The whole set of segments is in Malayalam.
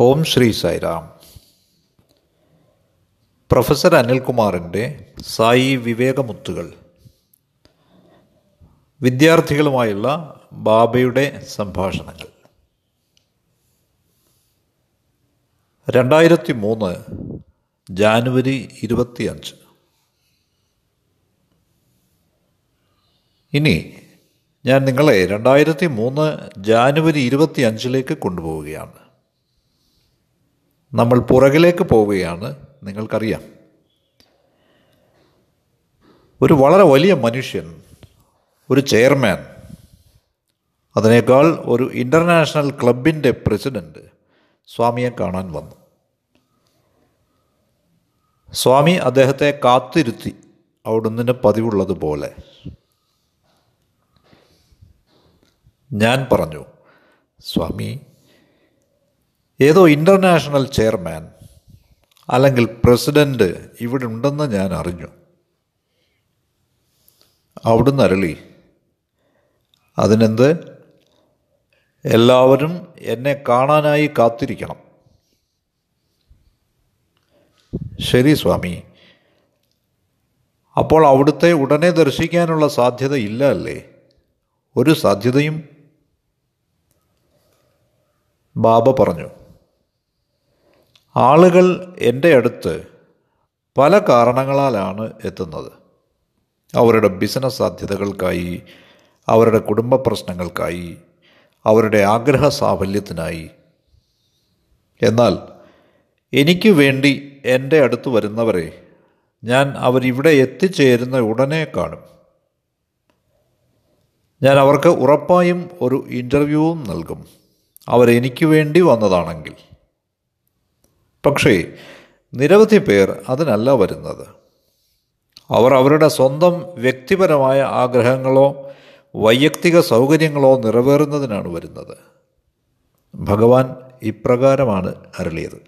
ഓം ശ്രീ സായിരാം. പ്രൊഫസർ അനിൽകുമാറിന്റെ സായി വിവേകമുത്തുകൾ. വിദ്യാർത്ഥികളുമായുള്ള ബാബയുടെ സംഭാഷണങ്ങൾ. രണ്ടായിരത്തി മൂന്ന് ജാനുവരി ഇരുപത്തിയഞ്ച്. ഇനി ഞാൻ നിങ്ങളെ രണ്ടായിരത്തി മൂന്ന് ജാനുവരി ഇരുപത്തി അഞ്ചിലേക്ക് കൊണ്ടുപോവുകയാണ്. നമ്മൾ പുറകിലേക്ക് പോവുകയാണ് നിങ്ങൾക്കറിയാം. ഒരു വളരെ വലിയ മനുഷ്യൻ ഒരു ചെയർമാൻ അതിനേക്കാൾ ഒരു ഇന്റർനാഷണൽ ക്ലബിന്റെ പ്രസിഡന്റ് സ്വാമിയെ കാണാൻ വന്നു. സ്വാമി അദ്ദേഹത്തെ കാത്തിരുത്തി അവിടുന്ന് പതിവുള്ളതുപോലെ. ഞാൻ പറഞ്ഞു സ്വാമി ഏതോ ഇന്റർനാഷണൽ ചെയർമാൻ അല്ലെങ്കിൽ പ്രസിഡന്റ് ഇവിടെ ഉണ്ടെന്ന് ഞാൻ അറിഞ്ഞു. അവിടുന്ന് അരളി. അതിനെന്ത്? എല്ലാവരും എന്നെ കാണാനായി കാത്തിരിക്കണം. ശരി സ്വാമി. അപ്പോൾ അവിടുത്തെ ഉടനെ ദർശിക്കാനുള്ള സാധ്യത ഇല്ല അല്ലേ? ഒരു സാധ്യതയും? ബാബ പറഞ്ഞു. ആളുകൾ എന്റെ അടുത്ത് പല കാരണങ്ങളാലാണ് എത്തുന്നത്. അവരുടെ ബിസിനസ് സാധ്യതകൾക്കായി അവരുടെ കുടുംബ പ്രശ്നങ്ങൾക്കായി അവരുടെ ആഗ്രഹ സാഫല്യത്തിനായി. എന്നാൽ എനിക്ക് വേണ്ടി എന്റെ അടുത്ത് വരുന്നവരെ ഞാൻ അവരിവിടെ എത്തിച്ചേരുന്ന ഉടനെ കാണും. ഞാൻ അവർക്ക് ഉറപ്പായും ഒരു ഇന്റർവ്യൂവും നൽകും. അവരെനിക്ക് വേണ്ടി വന്നതാണെങ്കിൽ. പക്ഷേ നിരവധി പേർ അതിനല്ല വരുന്നത്. അവർ അവരുടെ സ്വന്തം വ്യക്തിപരമായ ആഗ്രഹങ്ങളോ വൈയക്തിക സൗകര്യങ്ങളോ നിറവേറുന്നതിനാണ് വരുന്നത്. ഭഗവാൻ ഇപ്രകാരമാണ് അരളിയത്.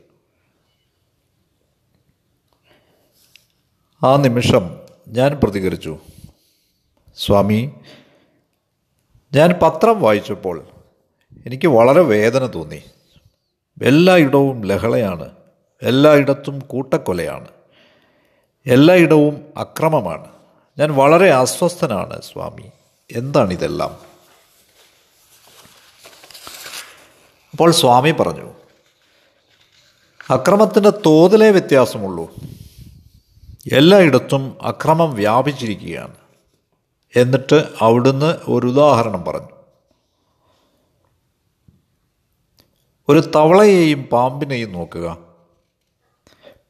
ആ നിമിഷം ഞാൻ പ്രതികരിച്ചു. സ്വാമി ഞാൻ പത്രം വായിച്ചപ്പോൾ എനിക്ക് വളരെ വേദന തോന്നി. എല്ലായിടവും ലഹളയാണ്. എല്ലായിടത്തും കൂട്ടക്കൊലയാണ്. എല്ലായിടവും അക്രമമാണ്. ഞാൻ വളരെ അസ്വസ്ഥനാണ് സ്വാമി. എന്താണിതെല്ലാം? അപ്പോൾ സ്വാമി പറഞ്ഞു അക്രമത്തിന്റെ തോതിലേ വ്യത്യാസമുള്ളൂ. എല്ലായിടത്തും അക്രമം വ്യാപിച്ചിരിക്കുകയാണ്. എന്നിട്ട് അവിടുന്ന് ഒരു ഉദാഹരണം പറഞ്ഞു. ഒരു തവളയെയും പാമ്പിനെയും നോക്കുക.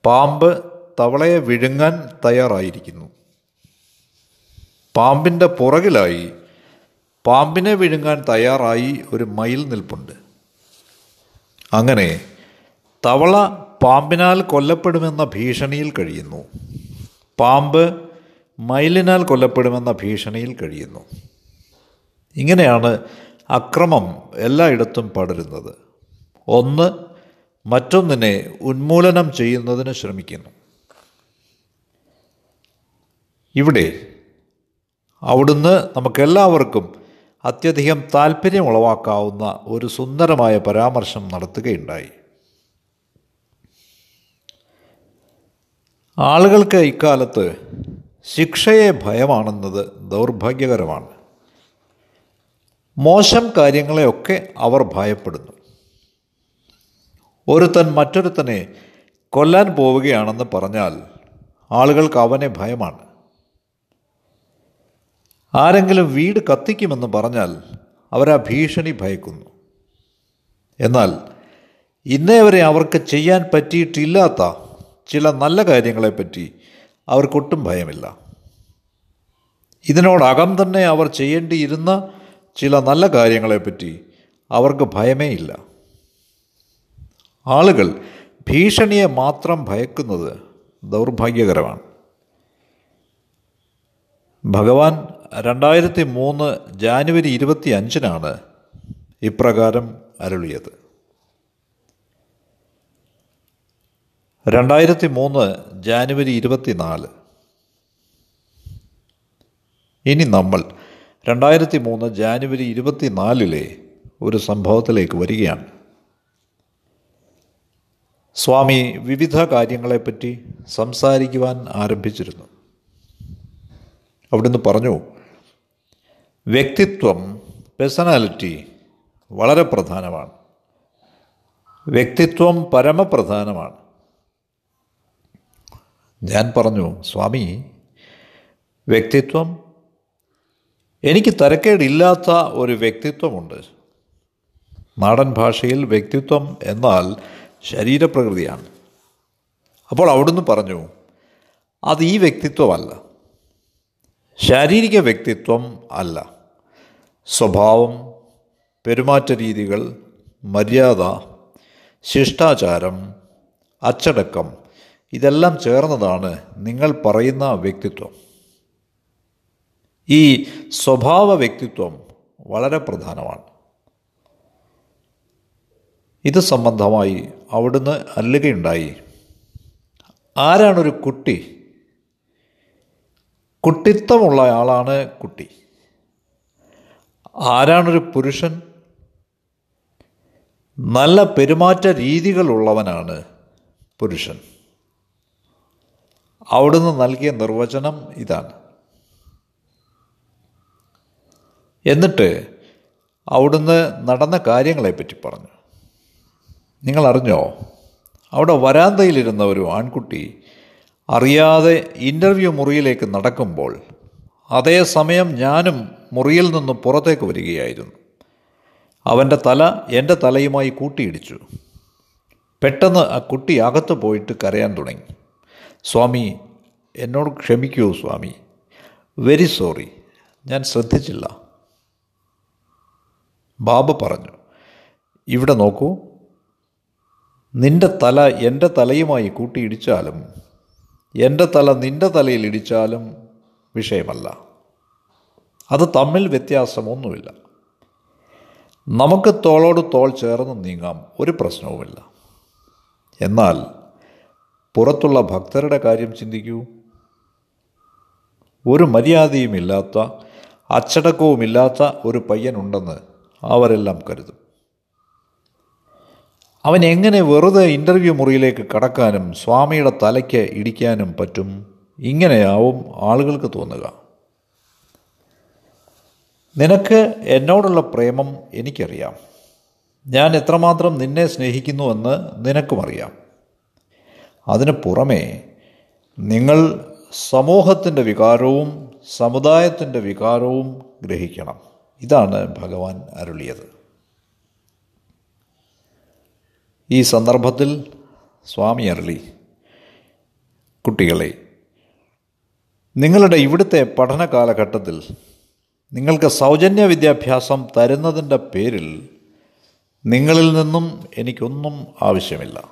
പാമ്പ് തവളയെ വിഴുങ്ങാൻ തയ്യാറായിരിക്കുന്നു. പാമ്പിന്റെ പുറകിലായി പാമ്പിനെ വിഴുങ്ങാൻ തയ്യാറായി ഒരു മയിൽ നിൽപ്പുണ്ട്. അങ്ങനെ തവള പാമ്പിനാൽ കൊല്ലപ്പെടുമെന്ന ഭീഷണിയിൽ കഴിയുന്നു. പാമ്പ് മയിലിനാൽ കൊല്ലപ്പെടുമെന്ന ഭീഷണിയിൽ കഴിയുന്നു. ഇങ്ങനെയാണ് അക്രമം എല്ലായിടത്തും പടരുന്നത്. ഒന്ന് മറ്റൊന്നിനെ ഉന്മൂലനം ചെയ്യുന്നതിന് ശ്രമിക്കുന്നു. ഇവിടെ അവിടുന്ന് നമുക്കെല്ലാവർക്കും അത്യധികം താല്പര്യം ഉളവാക്കാവുന്ന ഒരു സുന്ദരമായ പരാമർശം നടത്തുകയുണ്ടായി. ആളുകൾക്ക് ഇക്കാലത്ത് ശിക്ഷയെ ഭയമാണെന്നത് ദൗർഭാഗ്യകരമാണ്. മോശം കാര്യങ്ങളെയൊക്കെ അവർ ഭയപ്പെടുന്നു. ഒരുത്തൻ മറ്റൊരുത്തനെ കൊല്ലാൻ പോവുകയാണെന്ന് പറഞ്ഞാൽ ആളുകൾക്ക് അവനെ ഭയമാണ്. ആരെങ്കിലും വീട് കത്തിക്കുമെന്ന് പറഞ്ഞാൽ അവരാ ഭീഷണി ഭയക്കുന്നു. എന്നാൽ ഇന്നേ വരെ അവർക്ക് ചെയ്യാൻ പറ്റിയിട്ടില്ലാത്ത ചില നല്ല കാര്യങ്ങളെപ്പറ്റി അവർക്കൊട്ടും ഭയമില്ല. ഇതിനോടകം തന്നെ അവർ ചെയ്യേണ്ടിയിരുന്ന ചില നല്ല കാര്യങ്ങളെപ്പറ്റി അവർക്ക് ഭയമേ ഇല്ല. ആളുകൾ ഭീഷണിയെ മാത്രം ഭയക്കുന്നത് ദൗർഭാഗ്യകരമാണ്. ഭഗവാൻ രണ്ടായിരത്തി മൂന്ന് ജാനുവരി ഇരുപത്തി അഞ്ചിനാണ് ഇപ്രകാരം അരുളിയത്. രണ്ടായിരത്തി മൂന്ന് ജാനുവരി ഇരുപത്തിനാല്. ഇനി നമ്മൾ രണ്ടായിരത്തി മൂന്ന് ജാനുവരി ഇരുപത്തിനാലിലെ ഒരു സംഭവത്തിലേക്ക് വരികയാണ്. സ്വാമി വിവിധ കാര്യങ്ങളെപ്പറ്റി സംസാരിക്കുവാൻ ആരംഭിച്ചിരുന്നു. അവിടുന്ന് പറഞ്ഞു വ്യക്തിത്വം പേഴ്സണാലിറ്റി വളരെ പ്രധാനമാണ്. വ്യക്തിത്വം പരമപ്രധാനമാണ്. ഞാൻ പറഞ്ഞു സ്വാമി വ്യക്തിത്വം? എനിക്ക് തരക്കേടില്ലാത്ത ഒരു വ്യക്തിത്വമുണ്ട്. നാടൻ ഭാഷയിൽ വ്യക്തിത്വം എന്നാൽ ശരീരപ്രകൃതിയാണ്. അപ്പോൾ അവിടുന്ന് പറഞ്ഞു അത് ഈ വ്യക്തിത്വമല്ല. ശാരീരിക വ്യക്തിത്വം അല്ല. സ്വഭാവം പെരുമാറ്റ രീതികൾ മര്യാദ ശിഷ്ടാചാരം അച്ചടക്കം ഇതെല്ലാം ചേർന്നതാണ് നിങ്ങൾ പറയുന്ന വ്യക്തിത്വം. ഈ സ്വഭാവ വ്യക്തിത്വം വളരെ പ്രധാനമാണ്. ഇത് സംബന്ധമായി അവിടുന്ന് അല്ലുകയുണ്ടായി. ആരാണൊരു കുട്ടി? കുട്ടിത്വമുള്ള ആളാണ് കുട്ടി. ആരാണൊരു പുരുഷൻ? നല്ല പെരുമാറ്റ രീതികളുള്ളവനാണ് പുരുഷൻ. അവിടുന്ന് നൽകിയ നിർവചനം ഇതാണ്. എന്നിട്ട് അവിടുന്ന് നടന്ന കാര്യങ്ങളെപ്പറ്റി പറഞ്ഞു. നിങ്ങൾ അറിഞ്ഞോ അവിടെ വരാന്തയിലിരുന്ന ഒരു ആൺകുട്ടി അറിയാതെ ഇന്റർവ്യൂ മുറിയിലേക്ക് നടക്കുമ്പോൾ അതേസമയം ഞാനും മുറിയിൽ നിന്ന് പുറത്തേക്ക് വരികയായിരുന്നു. അവന്റെ തല എന്റെ തലയുമായി കൂട്ടിയിടിച്ചു. പെട്ടെന്ന് ആ കുട്ടി അകത്ത് പോയിട്ട് കരയാൻ തുടങ്ങി. സ്വാമി എന്നോട് ക്ഷമിക്കൂ സ്വാമി. വെരി സോറി ഞാൻ ശ്രദ്ധിച്ചില്ല. ബാബ പറഞ്ഞു. ഇവിടെ നോക്കൂ നിന്റെ തല എന്റെ തലയുമായി കൂട്ടിയിടിച്ചാലും എന്റെ തല നിന്റെ തലയിൽ ഇടിച്ചാലും വിഷയമല്ല. അത് തമ്മിൽ വ്യത്യാസമൊന്നുമില്ല. നമുക്ക് തോളോട് തോൾ ചേർന്ന് നീങ്ങാം ഒരു പ്രശ്നവുമില്ല. എന്നാൽ പുറത്തുള്ള ഭക്തരുടെ കാര്യം ചിന്തിക്കൂ. ഒരു മര്യാദയുമില്ലാത്ത അച്ചടക്കവുമില്ലാത്ത ഒരു പയ്യനുണ്ടെന്ന് അവരെല്ലാം കരുതും. അവൻ എങ്ങനെ വെറുതെ ഇന്റർവ്യൂ മുറിയിലേക്ക് കടക്കാനും സ്വാമിയുടെ തലയ്ക്ക് ഇടിക്കാനും പറ്റും? ഇങ്ങനെയാവും ആളുകൾക്ക് തോന്നുക. നിനക്ക് എന്നോടുള്ള പ്രേമം എനിക്കറിയാം. ഞാൻ എത്രമാത്രം നിന്നെ സ്നേഹിക്കുന്നുവെന്ന് നിനക്കും അറിയാം അതിന് പുറമേ നിങ്ങൾ സമൂഹത്തിന്റെ വികാരവും സമുദായത്തിന്റെ വികാരവും ഗ്രഹിക്കണം. ഇതാണ് ഭഗവാൻ അരുളിയത്. ഈ സന്ദർഭത്തിൽ സ്വാമി അരളി കുട്ടികളെ നിങ്ങളുടെ ഇവിടുത്തെ പഠന കാലഘട്ടത്തിൽ നിങ്ങൾക്ക് സൗജന്യ വിദ്യാഭ്യാസം തരുന്നതിന്റെ പേരിൽ നിങ്ങളിൽ നിന്നും എനിക്കൊന്നും ആവശ്യമില്ല.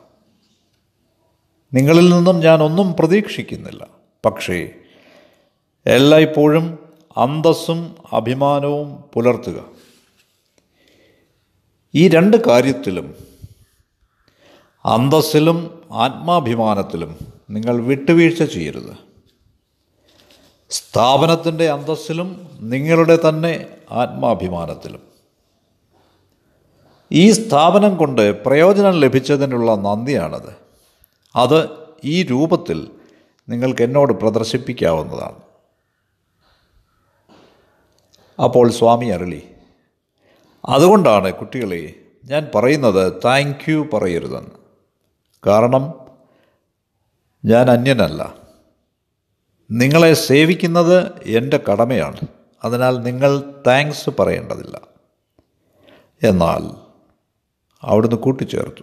നിങ്ങളിൽ നിന്നും ഞാൻ ഒന്നും പ്രതീക്ഷിക്കുന്നില്ല. പക്ഷേ എല്ലായ്പ്പോഴും അന്തസ്സും അഭിമാനവും പുലർത്തുക. ഈ രണ്ട് കാര്യത്തിലും അന്തസ്സിലും ആത്മാഭിമാനത്തിലും നിങ്ങൾ വിട്ടുവീഴ്ച ചെയ്യരുത്. സ്ഥാപനത്തിന്റെ അന്തസ്സിലും നിങ്ങളുടെ തന്നെ ആത്മാഭിമാനത്തിലും. ഈ സ്ഥാപനം കൊണ്ട് പ്രയോജനം ലഭിച്ചതിനുള്ള നന്ദിയാണത്. അത് ഈ രൂപത്തിൽ നിങ്ങൾക്ക് എന്നോട് പ്രദർശിപ്പിക്കാവുന്നതാണ്. അപ്പോൾ സ്വാമി അരളി അതുകൊണ്ടാണ് കുട്ടികളെ ഞാൻ പറയുന്നത് താങ്ക് യു പറയരുതെന്ന്. കാരണം ഞാൻ അന്യനല്ല. നിങ്ങളെ സേവിക്കുന്നത് എന്റെ കടമയാണ്. അതിനാൽ നിങ്ങൾ താങ്ക്സ് പറയേണ്ടതില്ല. എന്നാൽ അവിടുന്ന് കൂട്ടിച്ചേർത്തു.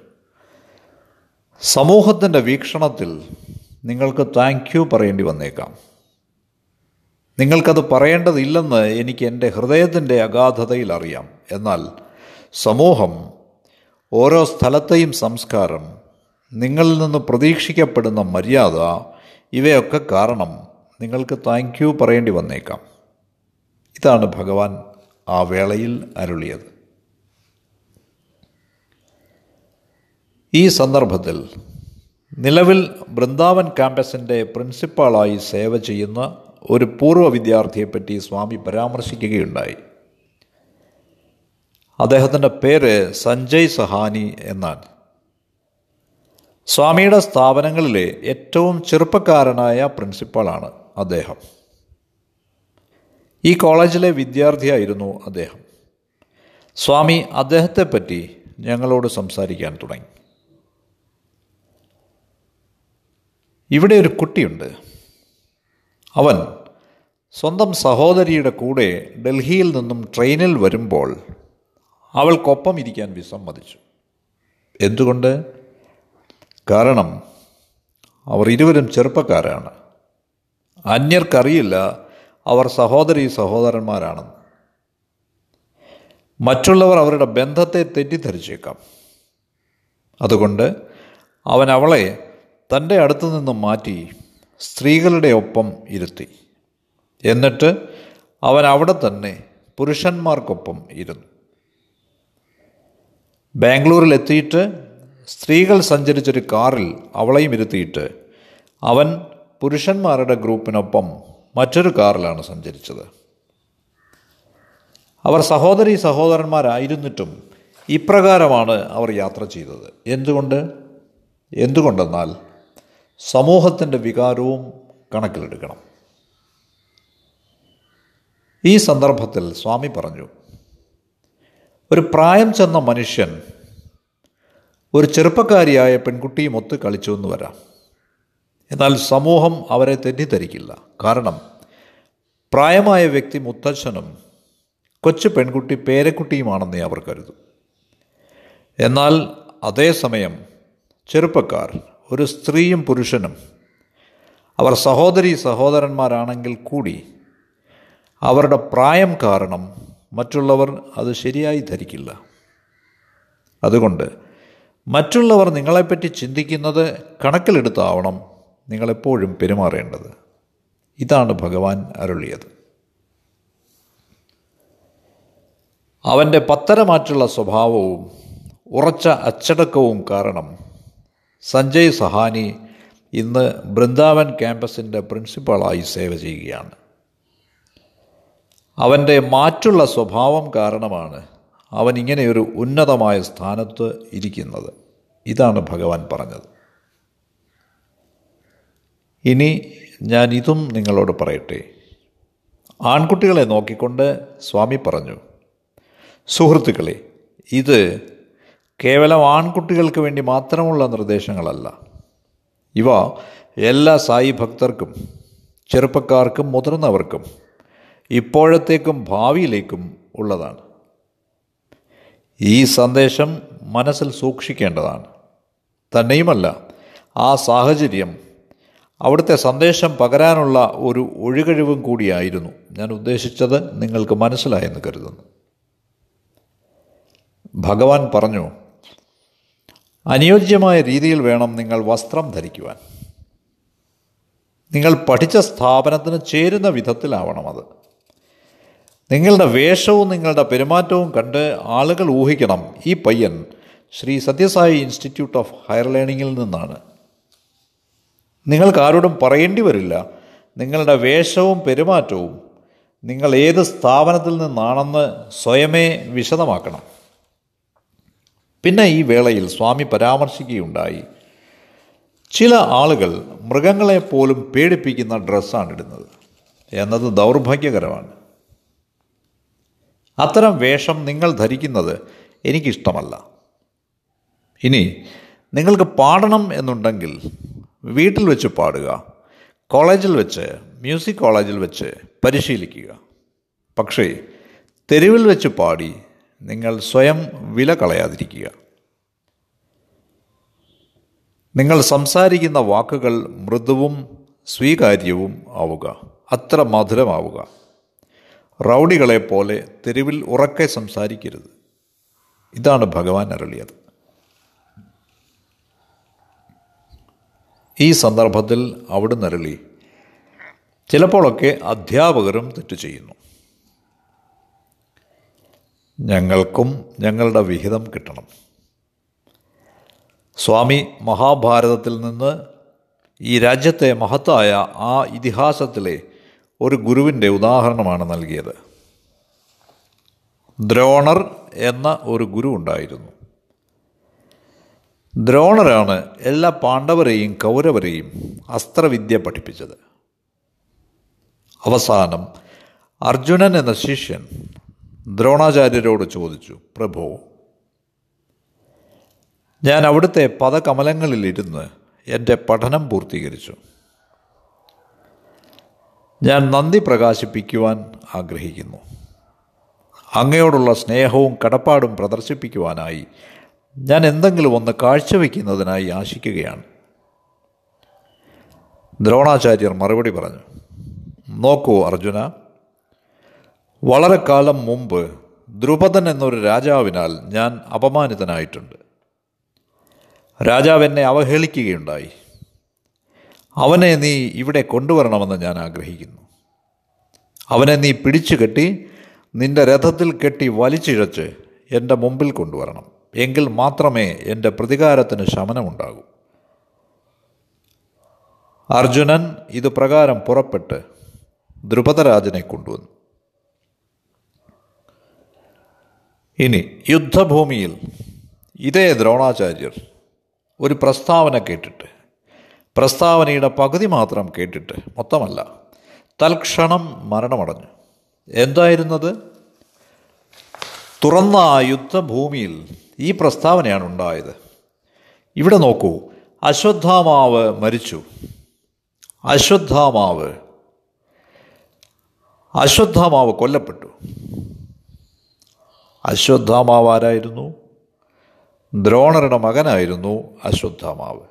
സമൂഹത്തിന്റെ വീക്ഷണത്തിൽ നിങ്ങൾക്ക് താങ്ക് യു പറയേണ്ടി വന്നേക്കാം. നിങ്ങൾക്കത് പറയേണ്ടതില്ലെന്ന് എനിക്ക് എന്റെ ഹൃദയത്തിന്റെ അഗാധതയിൽ അറിയാം. എന്നാൽ സമൂഹം ഓരോ സ്ഥലത്തെയും സംസ്കാരം നിങ്ങളിൽ നിന്ന് പ്രതീക്ഷിക്കപ്പെടുന്ന മര്യാദ ഇവയൊക്കെ കാരണം നിങ്ങൾക്ക് താങ്ക് യു പറയേണ്ടി വന്നേക്കാം. ഇതാണ് ഭഗവാൻ ആ വേളയിൽ അരുളിയത്. ഈ സന്ദർഭത്തിൽ നിലവിൽ ബൃന്ദാവൻ ക്യാമ്പസിന്റെ പ്രിൻസിപ്പാളായി സേവ ചെയ്യുന്ന ഒരു പൂർവ വിദ്യാർത്ഥിയെപ്പറ്റി സ്വാമി പരാമർശിക്കുകയുണ്ടായി. അദ്ദേഹത്തിന്റെ പേര് സഞ്ജയ് സഹാനി എന്നാണ്. സ്വാമിയുടെ സ്ഥാപനങ്ങളിലെ ഏറ്റവും ചെറുപ്പക്കാരനായ പ്രിൻസിപ്പാളാണ് അദ്ദേഹം. ഈ കോളേജിലെ വിദ്യാർത്ഥിയായിരുന്നു അദ്ദേഹം. സ്വാമി അദ്ദേഹത്തെപ്പറ്റി ഞങ്ങളോട് സംസാരിക്കാൻ തുടങ്ങി. ഇവിടെ ഒരു കുട്ടിയുണ്ട്. അവൻ സ്വന്തം സഹോദരിയുടെ കൂടെ ഡൽഹിയിൽ നിന്നും ട്രെയിനിൽ വരുമ്പോൾ അവൾക്കൊപ്പം ഇരിക്കാൻ വിസമ്മതിച്ചു. എന്തുകൊണ്ട്? കാരണം അവർ ഇരുവരും ചെറുപ്പക്കാരാണ്. അന്യർക്കറിയില്ല അവർ സഹോദരി സഹോദരന്മാരാണെന്ന്. മറ്റുള്ളവർ അവരുടെ ബന്ധത്തെ തെറ്റിദ്ധരിച്ചേക്കാം. അതുകൊണ്ട് അവൻ അവളെ തന്റെ അടുത്തു നിന്നും മാറ്റി സ്ത്രീകളുടെ ഒപ്പം ഇരുത്തി. എന്നിട്ട് അവൻ അവിടെ തന്നെ പുരുഷന്മാർക്കൊപ്പം ഇരുന്നു. ബാംഗ്ലൂരിൽ എത്തിയിട്ട് സ്ത്രീകൾ സഞ്ചരിച്ചൊരു കാറിൽ അവളെയും ഇരുത്തിയിട്ട് അവൻ പുരുഷന്മാരുടെ ഗ്രൂപ്പിനൊപ്പം മറ്റൊരു കാറിലാണ് സഞ്ചരിച്ചത്. അവർ സഹോദരി സഹോദരന്മാരായിരുന്നിട്ടും ഇപ്രകാരമാണ് അവർ യാത്ര ചെയ്തത്. എന്തുകൊണ്ട്? എന്തുകൊണ്ടെന്നാൽ സമൂഹത്തിന്റെ വികാരവും കണക്കിലെടുക്കണം. ഈ സന്ദർഭത്തിൽ സ്വാമി പറഞ്ഞു ഒരു പ്രായം ചെന്ന മനുഷ്യൻ ഒരു ചെറുപ്പക്കാരിയായ പെൺകുട്ടിയും ഒത്ത് കളിച്ചു എന്ന് വരാം. എന്നാൽ സമൂഹം അവരെ തെറ്റിദ്ധരിക്കില്ല. കാരണം പ്രായമായ വ്യക്തി മുത്തച്ഛനും കൊച്ചു പെൺകുട്ടി പേരക്കുട്ടിയുമാണെന്നേ അവർ കരുതും. എന്നാൽ അതേസമയം ചെറുപ്പക്കാർ ഒരു സ്ത്രീയും പുരുഷനും അവർ സഹോദരി സഹോദരന്മാരാണെങ്കിൽ കൂടി അവരുടെ പ്രായം കാരണം മറ്റുള്ളവർ അത് ശരിയായി ധരിക്കില്ല. അതുകൊണ്ട് മറ്റുള്ളവർ നിങ്ങളെപ്പറ്റി ചിന്തിക്കുന്നത് കണക്കിലെടുത്താവണം നിങ്ങളെപ്പോഴും പെരുമാറേണ്ടത്. ഇതാണ് ഭഗവാൻ അരുളിയത്. അവന്റെ പത്തരമാറ്റുള്ള സ്വഭാവവും ഉറച്ച അച്ചടക്കവും കാരണം സഞ്ജയ് സഹാനി ഇന്ന് ബൃന്ദാവൻ ക്യാമ്പസിന്റെ പ്രിൻസിപ്പാളായി സേവ ചെയ്യുകയാണ്. അവന്റെ മാറ്റുള്ള സ്വഭാവം കാരണമാണ് അവൻ ഇങ്ങനെയൊരു ഉന്നതമായ സ്ഥാനത്ത് ഇരിക്കുന്നത്. ഇതാണ് ഭഗവാൻ പറഞ്ഞത്. ഇനി ഞാൻ ഇതും നിങ്ങളോട് പറയട്ടെ. ആൺകുട്ടികളെ നോക്കിക്കൊണ്ട് സ്വാമി പറഞ്ഞു സുഹൃത്തുക്കളെ ഇത് കേവലം ആൺകുട്ടികൾക്ക് വേണ്ടി മാത്രമുള്ള നിർദ്ദേശങ്ങളല്ല. ഇവ എല്ലാ സായി ഭക്തർക്കും ചെറുപ്പക്കാർക്കും മുതിർന്നവർക്കും ഇപ്പോഴത്തേക്കും ഭാവിയിലേക്കും ഉള്ളതാണ്. ഈ സന്ദേശം മനസ്സിൽ സൂക്ഷിക്കേണ്ടതാണ്. തന്നെയുമല്ല ആ സാഹചര്യം അവിടുത്തെ സന്ദേശം പകരാനുള്ള ഒരു ഒഴികഴിവും കൂടിയായിരുന്നു. ഞാൻ ഉദ്ദേശിച്ചത് നിങ്ങൾക്ക് മനസ്സിലായെന്ന് കരുതുന്നു. ഭഗവാൻ പറഞ്ഞു അനുയോജ്യമായ രീതിയിൽ വേണം നിങ്ങൾ വസ്ത്രം ധരിക്കുവാൻ. നിങ്ങൾ പഠിച്ച സ്ഥാപനത്തിന് ചേരുന്ന വിധത്തിലാവണം അത്. നിങ്ങളുടെ വേഷവും നിങ്ങളുടെ പെരുമാറ്റവും കണ്ട് ആളുകൾ ഊഹിക്കണം. ഈ പയ്യൻ Shri Sathya Sai institute of higher ലേണിങ്ങിൽ നിന്നാണ്. നിങ്ങൾക്ക് ആരോടും പറയേണ്ടി വരില്ല. നിങ്ങളുടെ വേഷവും പെരുമാറ്റവും നിങ്ങൾ ഏത് സ്ഥാപനത്തിൽ നിന്നാണെന്ന് സ്വയമേ വിശദമാക്കണം. പിന്നെ ഈ വേളയിൽ സ്വാമി പരാമർശിക്കുകയുണ്ടായി. ചില ആളുകൾ മൃഗങ്ങളെ പോലും പേടിപ്പിക്കുന്ന ഡ്രസ്സാണ് ഇടുന്നത്. എന്നത് ദൗർഭാഗ്യകരമാണ്. അത്തരം വേഷം നിങ്ങൾ ധരിക്കുന്നത് എനിക്കിഷ്ടമല്ല. ഇനി നിങ്ങൾക്ക് പാടണം എന്നുണ്ടെങ്കിൽ വീട്ടിൽ വെച്ച് പാടുക കോളേജിൽ വെച്ച് മ്യൂസിക് കോളേജിൽ വെച്ച് പരിശീലിക്കുക. പക്ഷേ തെരുവിൽ വെച്ച് പാടി നിങ്ങൾ സ്വയം വില കളയാതിരിക്കുക. നിങ്ങൾ സംസാരിക്കുന്ന വാക്കുകൾ മൃദുവും സ്വീകാര്യവും ആവുക അത്ര മധുരമാവുക. റൗഡികളെ പോലെ തെരുവിൽ ഉറക്കെ സംസാരിക്കരുത്. ഇതാണ് ഭഗവാൻ അരളിയത്. ഈ സന്ദർഭത്തിൽ അവിടുന്ന് അരളി ചിലപ്പോഴൊക്കെ അധ്യാപകരും തെറ്റു ചെയ്യുന്നു. ഞങ്ങൾക്കും ഞങ്ങളുടെ വിഹിതം കിട്ടണം. സ്വാമി മഹാഭാരതത്തിൽ നിന്ന് ഈ രാജ്യത്തെ മഹത്തായ ആ ഇതിഹാസത്തിലെ ഒരു ഗുരുവിന്റെ ഉദാഹരണമാണ് നൽകിയത്. ദ്രോണർ എന്ന ഒരു ഗുരു ഉണ്ടായിരുന്നു. ദ്രോണരാണ് എല്ലാ പാണ്ഡവരെയും കൗരവരെയും അസ്ത്രവിദ്യ പഠിപ്പിച്ചത്. അവസാനം അർജുനൻ എന്ന ശിഷ്യൻ ദ്രോണാചാര്യരോട് ചോദിച്ചു പ്രഭു ഞാൻ അവിടുത്തെ പദകമലങ്ങളിലിരുന്ന് എന്റെ പഠനം പൂർത്തീകരിച്ചു. ഞാൻ നന്ദി പ്രകാശിപ്പിക്കുവാൻ ആഗ്രഹിക്കുന്നു. അങ്ങയോടുള്ള സ്നേഹവും കടപ്പാടും പ്രദർശിപ്പിക്കുവാനായി ഞാൻ എന്തെങ്കിലും ഒന്ന് കാഴ്ചവെക്കുന്നതിനായി ആശിക്കുകയാണ്. ദ്രോണാചാര്യർ മറുപടി പറഞ്ഞു നോക്കൂ അർജുന വളരെ കാലം മുമ്പ് ദ്രുപദൻ എന്നൊരു രാജാവിനാൽ ഞാൻ അപമാനിതനായിട്ടുണ്ട്. രാജാവ് എന്നെ അവഹേളിക്കുകയുണ്ടായി. അവനെ നീ ഇവിടെ കൊണ്ടുവരണമെന്ന് ഞാൻ ആഗ്രഹിക്കുന്നു. അവനെ നീ പിടിച്ചു കെട്ടി നിന്റെ രഥത്തിൽ കെട്ടി വലിച്ചിഴച്ച് എന്റെ മുമ്പിൽ കൊണ്ടുവരണം. എങ്കിൽ മാത്രമേ എന്റെ പ്രതികാരത്തിന് ശമനമുണ്ടാകൂ. അർജുനൻ ഇത് പ്രകാരം പുറപ്പെട്ട് ദ്രുപദരാജനെ കൊണ്ടുവന്നു. ഇനി യുദ്ധഭൂമിയിൽ ഇതേ ദ്രോണാചാര്യർ ഒരു പ്രസ്താവന കേട്ടിട്ട് പ്രസ്താവനയുടെ പകുതി മാത്രം കേട്ടിട്ട് മൊത്തമല്ല. തൽക്ഷണം മരണമടഞ്ഞു. എന്തായിരുന്നത്? തുറന്ന യുദ്ധഭൂമിയിൽ ഈ പ്രസ്താവനയാണ് ഉണ്ടായത്. ഇവിടെ നോക്കൂ. അശ്വത്ഥാമാവ് മരിച്ചു. അശ്വത്ഥാമാവ്. അശ്വത്ഥാമാവ് കൊല്ലപ്പെട്ടു. അശ്വത്ഥാമാവ് ആരായിരുന്നു? ദ്രോണരുടെ മകനായിരുന്നു അശ്വത്ഥാമാവ്.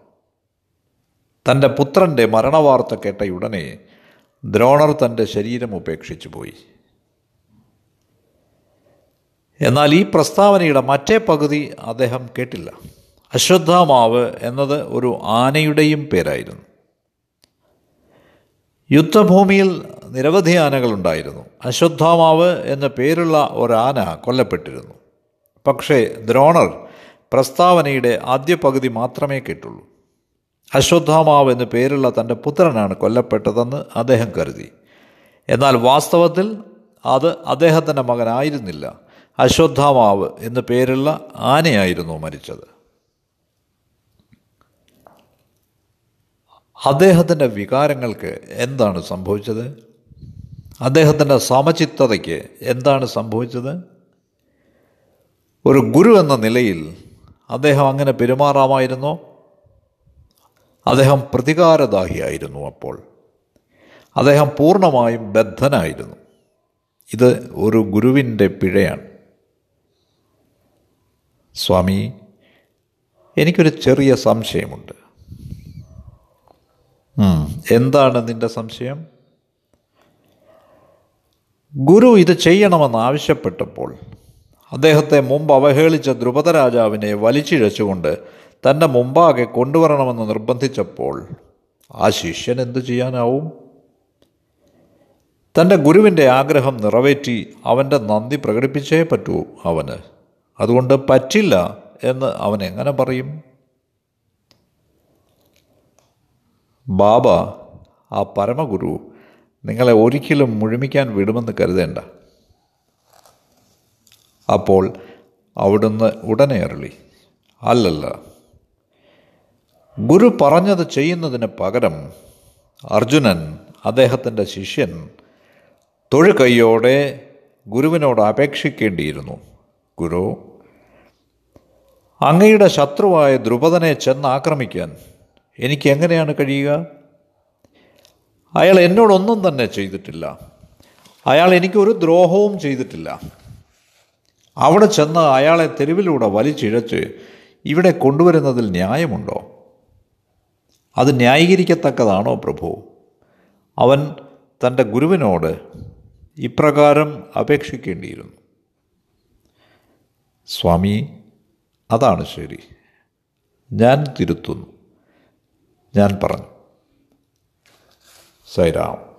തന്റെ പുത്രന്റെ മരണവാർത്ത കേട്ട ഉടനെ ദ്രോണർ തന്റെ ശരീരം ഉപേക്ഷിച്ചു പോയി. എന്നാൽ ഈ പ്രസ്താവനയുടെ മറ്റേ പകുതി അദ്ദേഹം കേട്ടില്ല. അശ്വത്ഥാമാവ് എന്നത് ഒരു ആനയുടെയും പേരായിരുന്നു. യുദ്ധഭൂമിയിൽ നിരവധി ആനകളുണ്ടായിരുന്നു അശ്വത്ഥാമാവ് എന്ന പേരുള്ള ഒരാന കൊല്ലപ്പെട്ടിരുന്നു. പക്ഷേ ദ്രോണർ പ്രസ്താവനയുടെ ആദ്യ പകുതി മാത്രമേ കേട്ടുള്ളൂ. അശ്വത്ഥാമാവ് എന്ന പേരുള്ള തന്റെ പുത്രനാണ് കൊല്ലപ്പെട്ടതെന്ന് അദ്ദേഹം കരുതി. എന്നാൽ വാസ്തവത്തിൽ അത് അദ്ദേഹത്തിന്റെ മകനായിരുന്നില്ല. അശ്വത്ഥാമാവ് എന്ന് പേരുള്ള ആനയായിരുന്നു മരിച്ചത്. അദ്ദേഹത്തിന്റെ വികാരങ്ങൾക്ക് എന്താണ് സംഭവിച്ചത്? അദ്ദേഹത്തിന്റെ സമചിത്തതയ്ക്ക് എന്താണ് സംഭവിച്ചത്? ഒരു ഗുരു എന്ന നിലയിൽ അദ്ദേഹം അങ്ങനെ പെരുമാറാമായിരുന്നോ? അദ്ദേഹം പ്രതികാരദാഹിയായിരുന്നു അപ്പോൾ. അദ്ദേഹം പൂർണമായും ബദ്ധനായിരുന്നു. ഇത് ഒരു ഗുരുവിന്റെ പിഴയാണ്. സ്വാമി എനിക്കൊരു ചെറിയ സംശയമുണ്ട്. എന്താണ് നിന്റെ സംശയം? ഗുരു ഇത് ചെയ്യണമെന്ന് ആവശ്യപ്പെട്ടപ്പോൾ അദ്ദേഹത്തെ മുമ്പ് അവഹേളിച്ച ദ്രുപദരാജാവിനെ വലിച്ചിഴച്ചുകൊണ്ട് തന്റെ മുമ്പാകെ കൊണ്ടുവരണമെന്ന് നിർബന്ധിച്ചപ്പോൾ ആ ശിഷ്യൻ എന്തു ചെയ്യാനാവും? തന്റെ ഗുരുവിന്റെ ആഗ്രഹം നിറവേറ്റി അവന്റെ നന്ദി പ്രകടിപ്പിച്ചേ പറ്റൂ അവന്. അതുകൊണ്ട് പറ്റില്ല എന്ന് അവൻ എങ്ങനെ പറയും? ബാബ ആ പരമഗുരു നിങ്ങളെ ഒരിക്കലും മുഴുമിക്കാൻ വിടുമെന്ന് കരുതേണ്ട. അപ്പോൾ അവിടുന്ന് ഉടനെ അരുളി അല്ലല്ല ഗുരു പറഞ്ഞത് ചെയ്യുന്നതിന് പകരം അർജുനൻ അദ്ദേഹത്തിന്റെ ശിഷ്യൻ തൊഴുകൈയോടെ ഗുരുവിനോട് അപേക്ഷിക്കേണ്ടിയിരുന്നു. ഗുരു അങ്ങയുടെ ശത്രുവായ ദ്രുപദനെ ചെന്ന് ആക്രമിക്കാൻ എനിക്ക് എങ്ങനെയാണ് കഴിയുക? അയാൾ എന്നോടൊന്നും തന്നെ ചെയ്തിട്ടില്ല. അയാൾ എനിക്കൊരു ദ്രോഹവും ചെയ്തിട്ടില്ല. അവിടെ ചെന്ന് അയാളെ തെരുവിലൂടെ വലിച്ചിഴച്ച് ഇവിടെ കൊണ്ടുവരുന്നതിൽ ന്യായമുണ്ടോ? അത് ന്യായീകരിക്കത്തക്കതാണോ പ്രഭു? അവൻ തന്റെ ഗുരുവിനോട് ഇപ്രകാരം അപേക്ഷിക്കേണ്ടിയിരുന്നു. സ്വാമി അതാണ് ശരി. ഞാൻ തിരുത്തുന്നു. ഞാൻ പറഞ്ഞു. സൈറാം